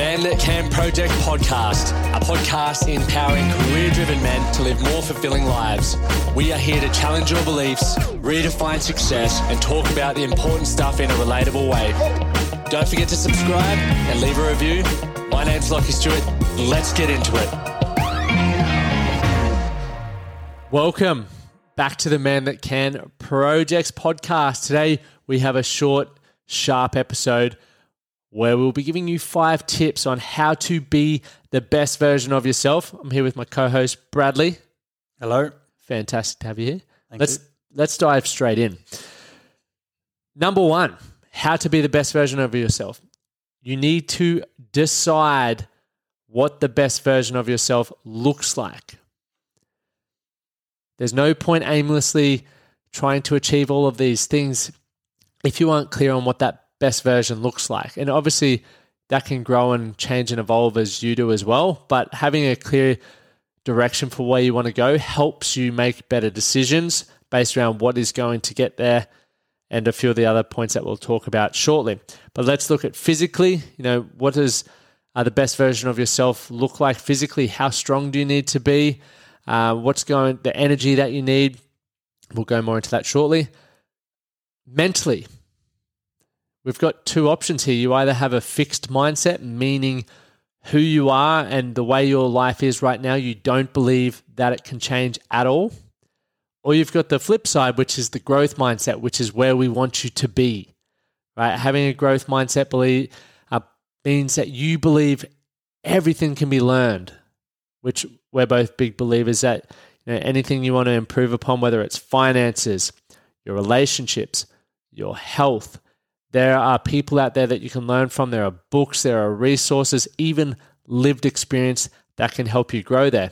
Man That Can Project podcast, a podcast empowering career driven men to live more fulfilling lives. We are here to challenge your beliefs, redefine success, and talk about the important stuff in a relatable way. Don't forget to subscribe and leave a review. My name's Lachie Stuart. Let's get into it. Welcome back to the Man That Can Projects podcast. Today we have a short, sharp episode where we'll be giving you five tips on how to be the best version of yourself. I'm here with my co-host Bradley. Hello. Fantastic to have you here. Thank let's you. let's dive straight in. Number one, how to be the best version of yourself. You need to decide what the best version of yourself looks like. There's no point aimlessly trying to achieve all of these things if you aren't clear on what that best version looks like. And obviously, that can grow and change and evolve as you do as well. But having a clear direction for where you want to go helps you make better decisions based around what is going to get there and a few of the other points that we'll talk about shortly. But let's look at physically. You know, what does uh, the best version of yourself look like physically? How strong do you need to be? Uh, what's going, the energy that you need? We'll go more into that shortly. Mentally, we've got two options here. You either have a fixed mindset, meaning who you are and the way your life is right now, you don't believe that it can change at all. Or you've got the flip side, which is the growth mindset, which is where we want you to be. Right? Having a growth mindset believe, uh, means that you believe everything can be learned, which we're both big believers that you know, anything you want to improve upon, whether it's finances, your relationships, your health, there are people out there that you can learn from. There are books, there are resources, even lived experience that can help you grow there.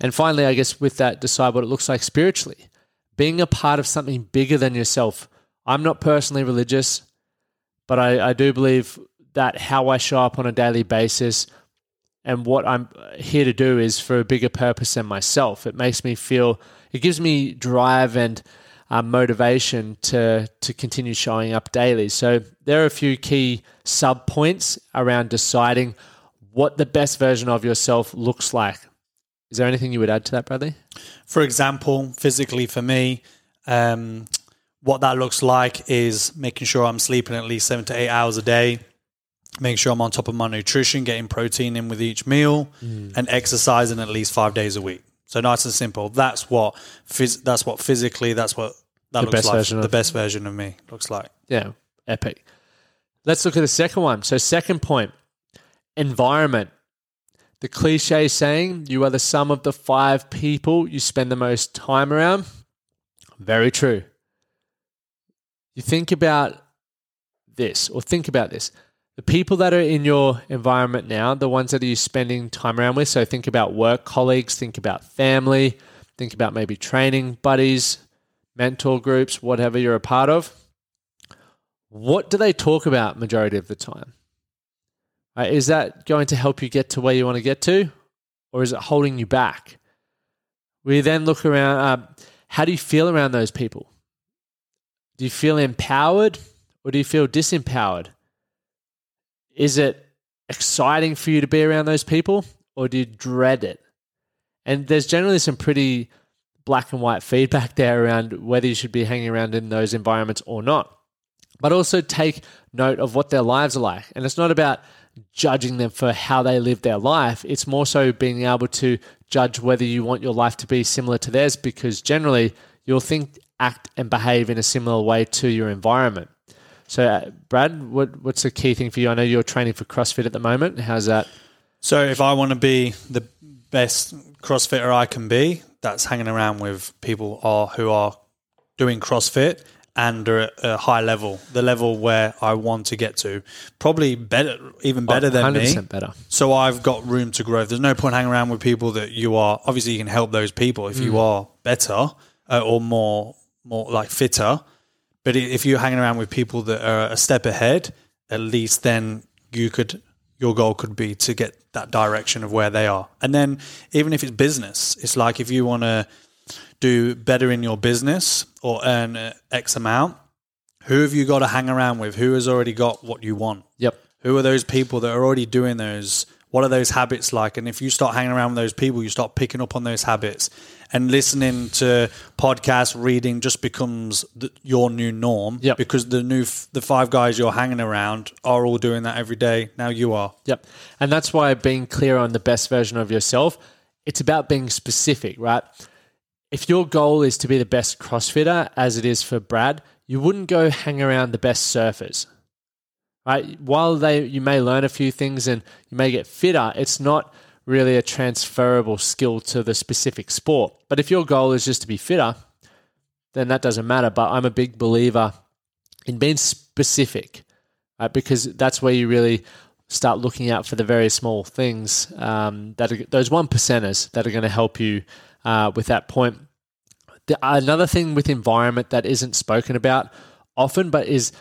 And finally, I guess with that, decide what it looks like spiritually. Being a part of something bigger than yourself. I'm not personally religious, but I, I do believe that how I show up on a daily basis and what I'm here to do is for a bigger purpose than myself. It makes me feel, it gives me drive and um, motivation to to continue showing up daily. So there are a few key sub points around deciding what the best version of yourself looks like. Is there anything you would add to that, Bradley? For example, physically for me, um, what that looks like is making sure I'm sleeping at least seven to eight hours a day, making sure I'm on top of my nutrition, getting protein in with each meal, mm. and exercising at least five days a week. So nice and simple. That's what phys- that's what physically that's what that The looks like. the of- best version of me looks like. Yeah, epic. Let's look at the second one. So, second point environment. The cliche saying, you are the sum of the five people you spend the most time around. Very true. You think about this, or think about this. The people that are in your environment now, the ones that you're you spending time around with. So, think about work colleagues, think about family, think about maybe training buddies, mentor groups, whatever you're a part of what do they talk about majority of the time? Right, is that going to help you get to where you want to get to, or is it holding you back? We then look around. Uh, how do you feel around those people? Do you feel empowered, or do you feel disempowered? Is it exciting for you to be around those people, or do you dread it? And there's generally some pretty black and white feedback there around whether you should be hanging around in those environments or not but also take note of what their lives are like. And it's not about judging them for how they live their life, it's more so being able to judge whether you want your life to be similar to theirs because generally you'll think, act, and behave in a similar way to your environment. So, uh, Brad, what, what's the key thing for you? I know you're training for CrossFit at the moment. How's that? So if I want to be the best CrossFitter I can be, that's hanging around with people are who are doing CrossFit and are at a high level, the level where I want to get to. Probably better, even better than me. 100% better. So I've got room to grow. There's no point hanging around with people that you are. Obviously, you can help those people if you are better uh, or more, more like fitter. But if you're hanging around with people that are a step ahead, at least then you could. Your goal could be to get that direction of where they are. And then, even if it's business, it's like if you want to do better in your business or earn uh, X amount, who have you got to hang around with? Who has already got what you want? Yep. Who are those people that are already doing those? What are those habits like? And if you start hanging around with those people, you start picking up on those habits and listening to podcasts, reading just becomes the, your new norm. Yep. Because the new, f- the five guys you're hanging around are all doing that every day. Now you are. Yep. And that's why being clear on the best version of yourself, it's about being specific, right? If your goal is to be the best CrossFitter, as it is for Brad, you wouldn't go hang around the best surfers. Right? While they you may learn a few things and you may get fitter, it's not really a transferable skill to the specific sport. But if your goal is just to be fitter, then that doesn't matter. But I'm a big believer in being specific, right? Because that's where you really start looking out for the very small things um, that are those one percenters that are going to help you uh, with that point. The, another thing with environment that isn't spoken about often, but is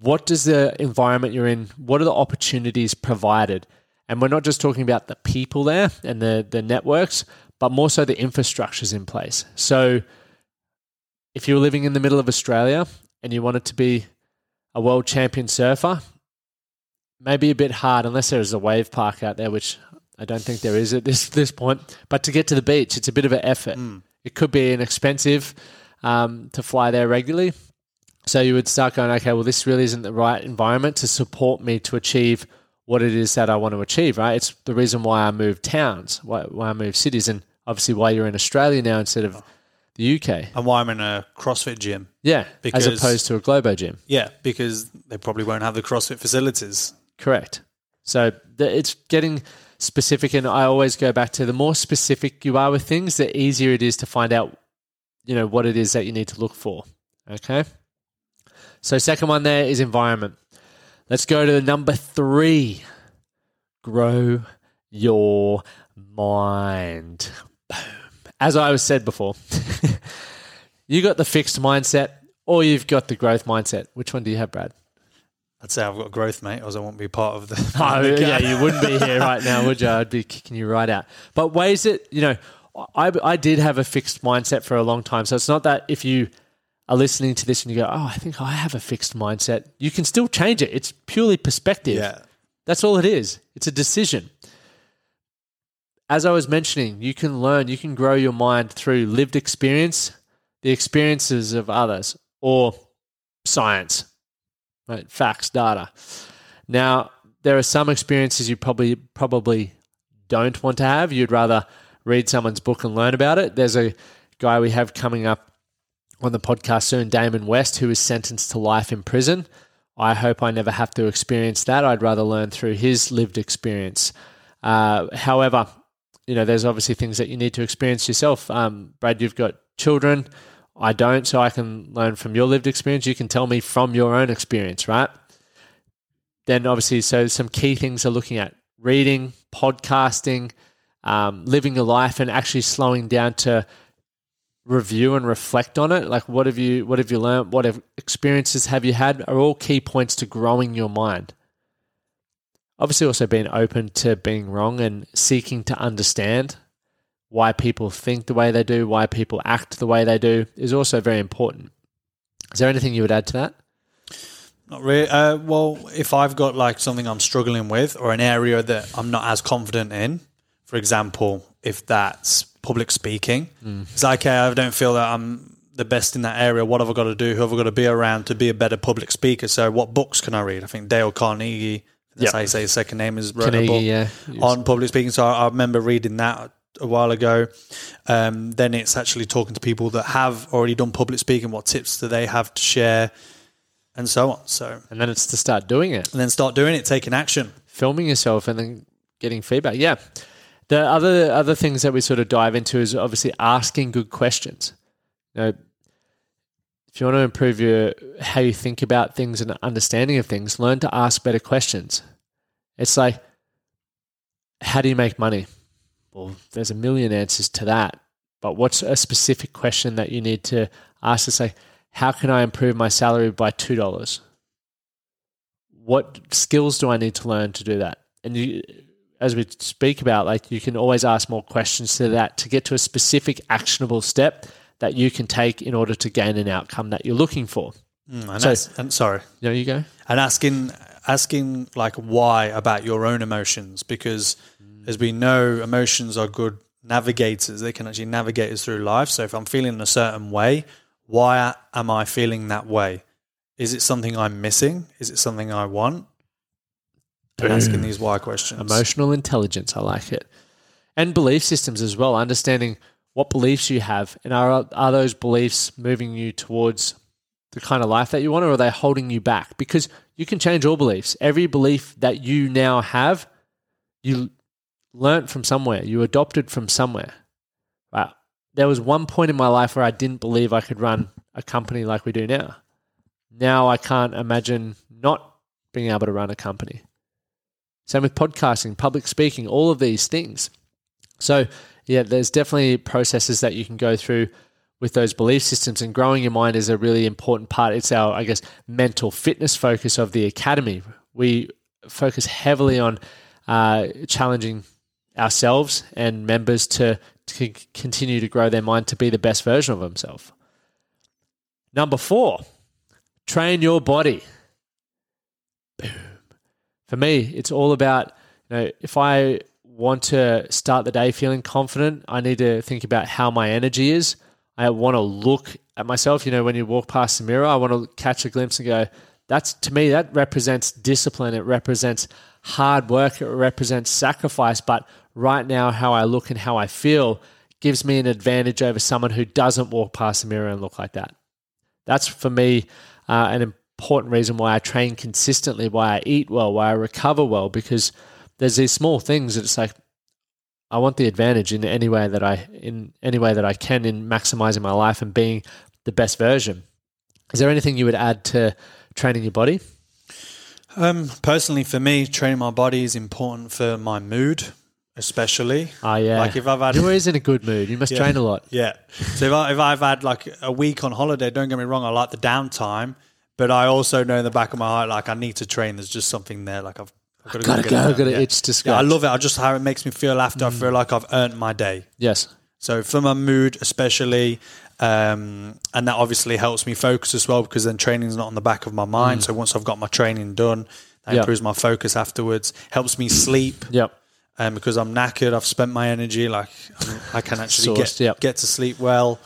what does the environment you're in? What are the opportunities provided? And we're not just talking about the people there and the the networks, but more so the infrastructures in place. So, if you were living in the middle of Australia and you wanted to be a world champion surfer, maybe a bit hard unless there is a wave park out there, which I don't think there is at this this point. But to get to the beach, it's a bit of an effort. It could be an expensive um, to fly there regularly. So you would start going, okay, well, this really isn't the right environment to support me to achieve what it is that I want to achieve, right? It's the reason why I moved towns, why, why I moved cities, and obviously why you're in Australia now instead of the UK. And why I'm in a CrossFit gym. Yeah, Because- as opposed to a Globo gym. Yeah, because they probably won't have the CrossFit facilities. Correct. So the, it's getting specific, and I always go back to the more specific you are with things, the easier it is to find out, you know, what it is that you need to look for. Okay. So second one there is environment. Let's go to number three. Grow your mind. Boom. As I was said before, you got the fixed mindset or you've got the growth mindset. Which one do you have, Brad? I'd say I've got growth, mate, or I won't be part of the. Oh, yeah, you wouldn't be here right now, would you? I'd be kicking you right out. But ways that, you know, I, I did have a fixed mindset for a long time. So it's not that if you are listening to this and you go, oh, I think I have a fixed mindset, you can still change it. It's purely perspective. Yeah. That's all it is. It's a decision. As I was mentioning, you can learn, you can grow your mind through lived experience, the experiences of others, or science, right? Facts, data. Now, there are some experiences you probably probably don't want to have. You'd rather read someone's book and learn about it. There's a guy we have coming up on the podcast soon, Damon West, who is sentenced to life in prison. I hope I never have to experience that. I'd rather learn through his lived experience. Uh, however, you know, there's obviously things that you need to experience yourself. Um, Brad, you've got children. I don't, so I can learn from your lived experience. You can tell me from your own experience, right? Then, obviously, so some key things are looking at reading, podcasting, um, living your life, and actually slowing down to review and reflect on it. Like, what have you, what have you learned? What have experiences have you had? Are all key points to growing your mind. Obviously, also being open to being wrong and seeking to understand why people think the way they do, why people act the way they do is also very important. Is there anything you would add to that? Not really. Uh, well, if I've got like something I'm struggling with or an area that I'm not as confident in, for example, if that's public speaking, it's like, okay, I don't feel that I'm the best in that area. What have I got to do? Who have I got to be around to be a better public speaker? So, what books can I read? I think Dale Carnegie, that's Yep. how you say his second name, is wrote a Carnegie, book yeah. on public speaking. So, I, I remember reading that a while ago. Um, then it's actually talking to people that have already done public speaking. What tips do they have to share, and so on. So, And then it's to start doing it. and then start doing it, taking action. filming yourself and then getting feedback. Yeah. The other other things that we sort of dive into is obviously asking good questions. You know, if you want to improve your how you think about things and understanding of things, learn to ask better questions. It's like, how do you make money? Well, there's a million answers to that. But what's a specific question that you need to ask to say, how can I improve my salary by two dollars? what skills do I need to learn to do that? And you, as we speak about, like you can always ask more questions to that to get to a specific actionable step that you can take in order to gain an outcome that you're looking for. Mm, and, So- and sorry, there you go. and asking asking like why about your own emotions because as we know emotions are good navigators. They can actually navigate us through life. So if i'm feeling a certain way why am i feeling that way? Is it something i'm missing? Is it something i want and asking these why questions Emotional intelligence, I like it. And belief systems as well, understanding what beliefs you have and are are those beliefs moving you towards the kind of life that you want or are they holding you back? Because you can change all beliefs. Every belief that you now have, you learnt from somewhere, you adopted from somewhere. Wow. There was one point in my life where I didn't believe I could run a company like we do now. Now I can't imagine not being able to run a company. Same with podcasting, public speaking, all of these things. So, yeah, there's definitely processes that you can go through with those belief systems, and growing your mind is a really important part. It's our, I guess, mental fitness focus of the academy. We focus heavily on uh, challenging ourselves and members to, to continue to grow their mind to be the best version of themselves. Number four, train your body. For me, it's all about, you know, if I want to start the day feeling confident, I need to think about how my energy is. I want to look at myself. You know, when you walk past the mirror, I want to catch a glimpse and go, that's to me, that represents discipline. It represents hard work. It represents sacrifice. But right now, how I look and how I feel gives me an advantage over someone who doesn't walk past the mirror and look like that. That's for me uh, an important reason why I train consistently, why I eat well, why I recover well, because there's these small things that it's like I want the advantage in any way that I in any way that I can in maximizing my life and being the best version. Is there anything you would add to training your body? um, personally for me training my body is important for my mood especially Oh yeah, like if i've had you're always in a good mood. You must Yeah. train a lot. Yeah. So if, I, if I've had like a week on holiday, don't get me wrong, I like the downtime, but I also know in the back of my heart, like I need to train. There's just something there. Like I've, I've got it go, done. gotta itch to Yeah, I love it. I just how it makes me feel after. I feel like I've earned my day. Yes, So for my mood, especially, um, and that obviously helps me focus as well because then training's not on the back of my mind. So once I've got my training done, that Yeah. improves my focus afterwards. Helps me sleep yep, um, because I'm knackered. I've spent my energy. Like I'm, I can actually Sourced, get yep. get to sleep well,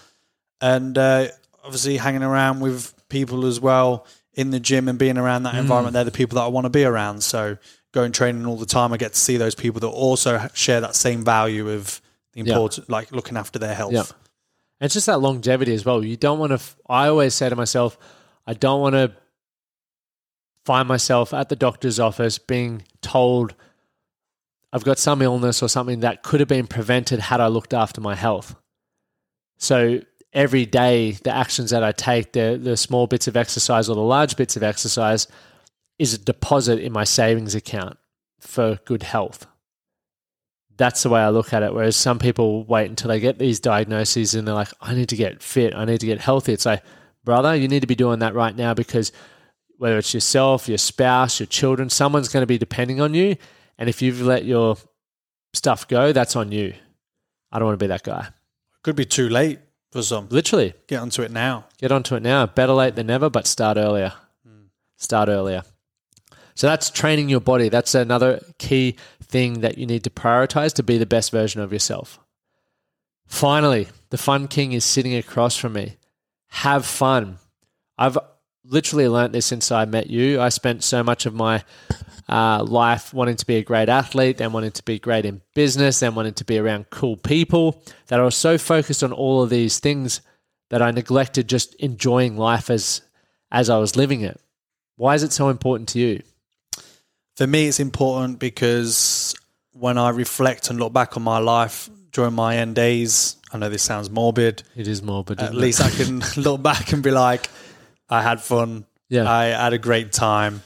and uh, obviously hanging around with people as well in the gym and being around that Mm. environment. They're the people that I want to be around. So going training all the time, I get to see those people that also share that same value of the Yeah. like looking after their health. Yeah. It's just that longevity as well. You don't want to, f- I always say to myself, I don't want to find myself at the doctor's office being told I've got some illness or something that could have been prevented had I looked after my health. So every day, the actions that I take, the, the small bits of exercise or the large bits of exercise, is a deposit in my savings account for good health that's the way I look at it. Whereas some people wait until they get these diagnoses and they're like, I need to get fit, I need to get healthy. It's like, brother, you need to be doing that right now because whether it's yourself, your spouse, your children, someone's going to be depending on you. And if you've let your stuff go, that's on you. I don't want to be that guy. Could be too late for some. Literally, Get onto it now. get onto it now. Better late than never, but start earlier. Hmm. Start earlier. So that's training your body. That's another key thing that you need to prioritize to be the best version of yourself. Finally, the fun king is sitting across from me. Have fun. I've literally learnt this since I met you. I spent so much of my uh, life, wanting to be a great athlete, then wanting to be great in business, then wanting to be around cool people, that I was so focused on all of these things that I neglected just enjoying life as as I was living it. Why is it so important to you? For me, it's important because when I reflect and look back on my life during my end days, I know this sounds morbid. It is morbid. At least I can look back and be like, I had fun. Yeah. I had a great time.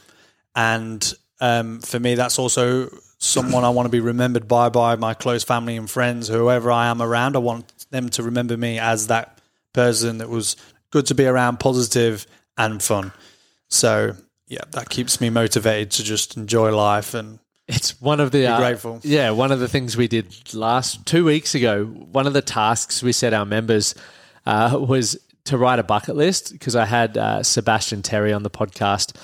And um, for me, that's also someone I want to be remembered by, by my close family and friends, whoever I am around. I want them to remember me as that person that was good to be around, positive and fun. So yeah, that keeps me motivated to just enjoy life and it's one of the uh, grateful. Yeah, one of the things we did last two weeks ago. One of the tasks we set our members uh, was to write a bucket list because I had uh, Sebastian Terry on the podcast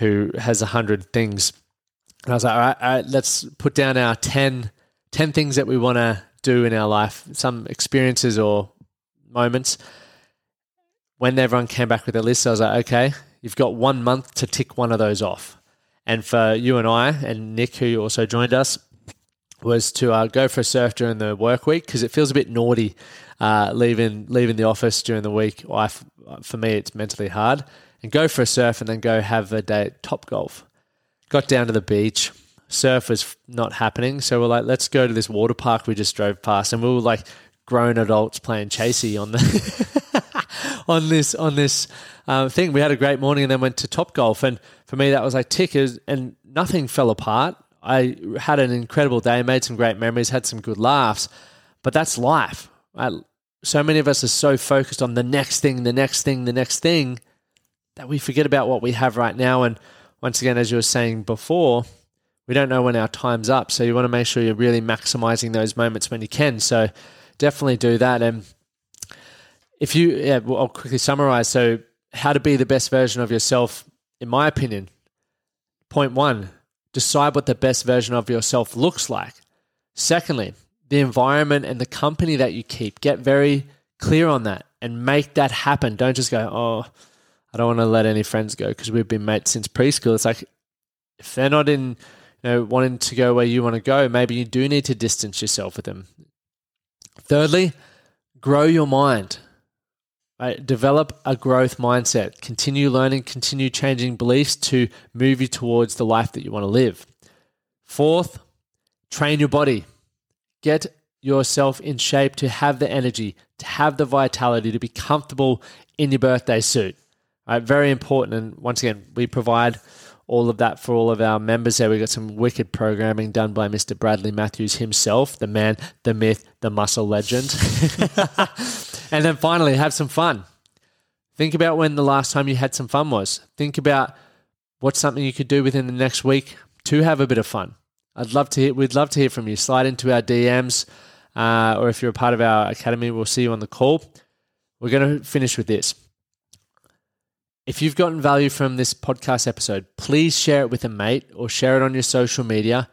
who has a hundred things, and I was like, all right, all right, let's put down our 10, 10 things that we want to do in our life, some experiences or moments. When everyone came back with a list, I was like, okay, you've got one month to tick one of those off. And for you and I and Nick, who also joined us, was to uh, go for a surf during the work week because it feels a bit naughty uh, leaving leaving the office during the week. I, for me, it's mentally hard. And go for a surf and then go have a day at Top Golf. Got down to the beach. Surf was not happening, so we're like, let's go to this water park we just drove past, and we were like grown adults playing chasey on the on this on this um, thing. We had a great morning and then went to Top Golf, and for me that was like tickers, and nothing fell apart. I had an incredible day, made some great memories, had some good laughs, but that's life. Right? So many of us are so focused on the next thing, the next thing, the next thing that we forget about what we have right now. And once again, as you were saying before, we don't know when our time's up. So you want to make sure you're really maximizing those moments when you can. So definitely do that. And if you, yeah, well, I'll quickly summarize. So, how to be the best version of yourself, in my opinion. Point one, decide what the best version of yourself looks like. Secondly, the environment and the company that you keep. Get very clear on that and make that happen. Don't just go, oh, I don't want to let any friends go because we've been mates since preschool. It's like if they're not in, you know, wanting to go where you want to go, maybe you do need to distance yourself with them. Thirdly, grow your mind. Right? Develop a growth mindset. Continue learning, continue changing beliefs to move you towards the life that you want to live. Fourth, train your body. Get yourself in shape to have the energy, to have the vitality, to be comfortable in your birthday suit. Right? Very important. And once again, we provide all of that for all of our members there. We got some wicked programming done by Mr. Bradley Matthews himself, the man, the myth, the muscle legend. and then finally, have some fun. Think about when the last time you had some fun was. Think about what's something you could do within the next week to have a bit of fun. I'd love to hear, we'd love to hear from you. Slide into our DMs, uh, or if you're a part of our academy, we'll see you on the call. We're going to finish with this. If you've gotten value from this podcast episode, please share it with a mate or share it on your social media.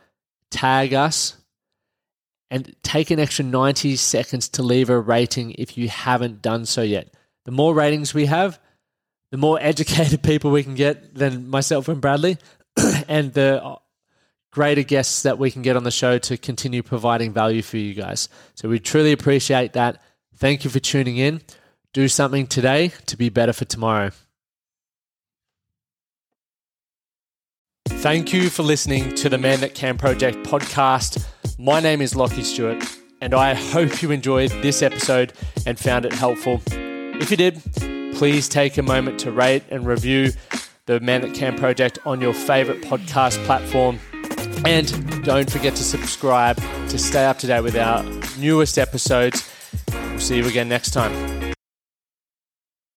Tag us and take an extra 90 seconds to leave a rating if you haven't done so yet. The more ratings we have, the more educated people we can get than myself and Bradley, and the greater guests that we can get on the show to continue providing value for you guys. So we truly appreciate that. Thank you for tuning in. Do something today to be better for tomorrow. Thank you for listening to the Man That Can Project podcast. My name is Lachie Stuart, and I hope you enjoyed this episode and found it helpful. If you did, please take a moment to rate and review the Man That Can Project on your favorite podcast platform. And don't forget to subscribe to stay up to date with our newest episodes. We'll see you again next time.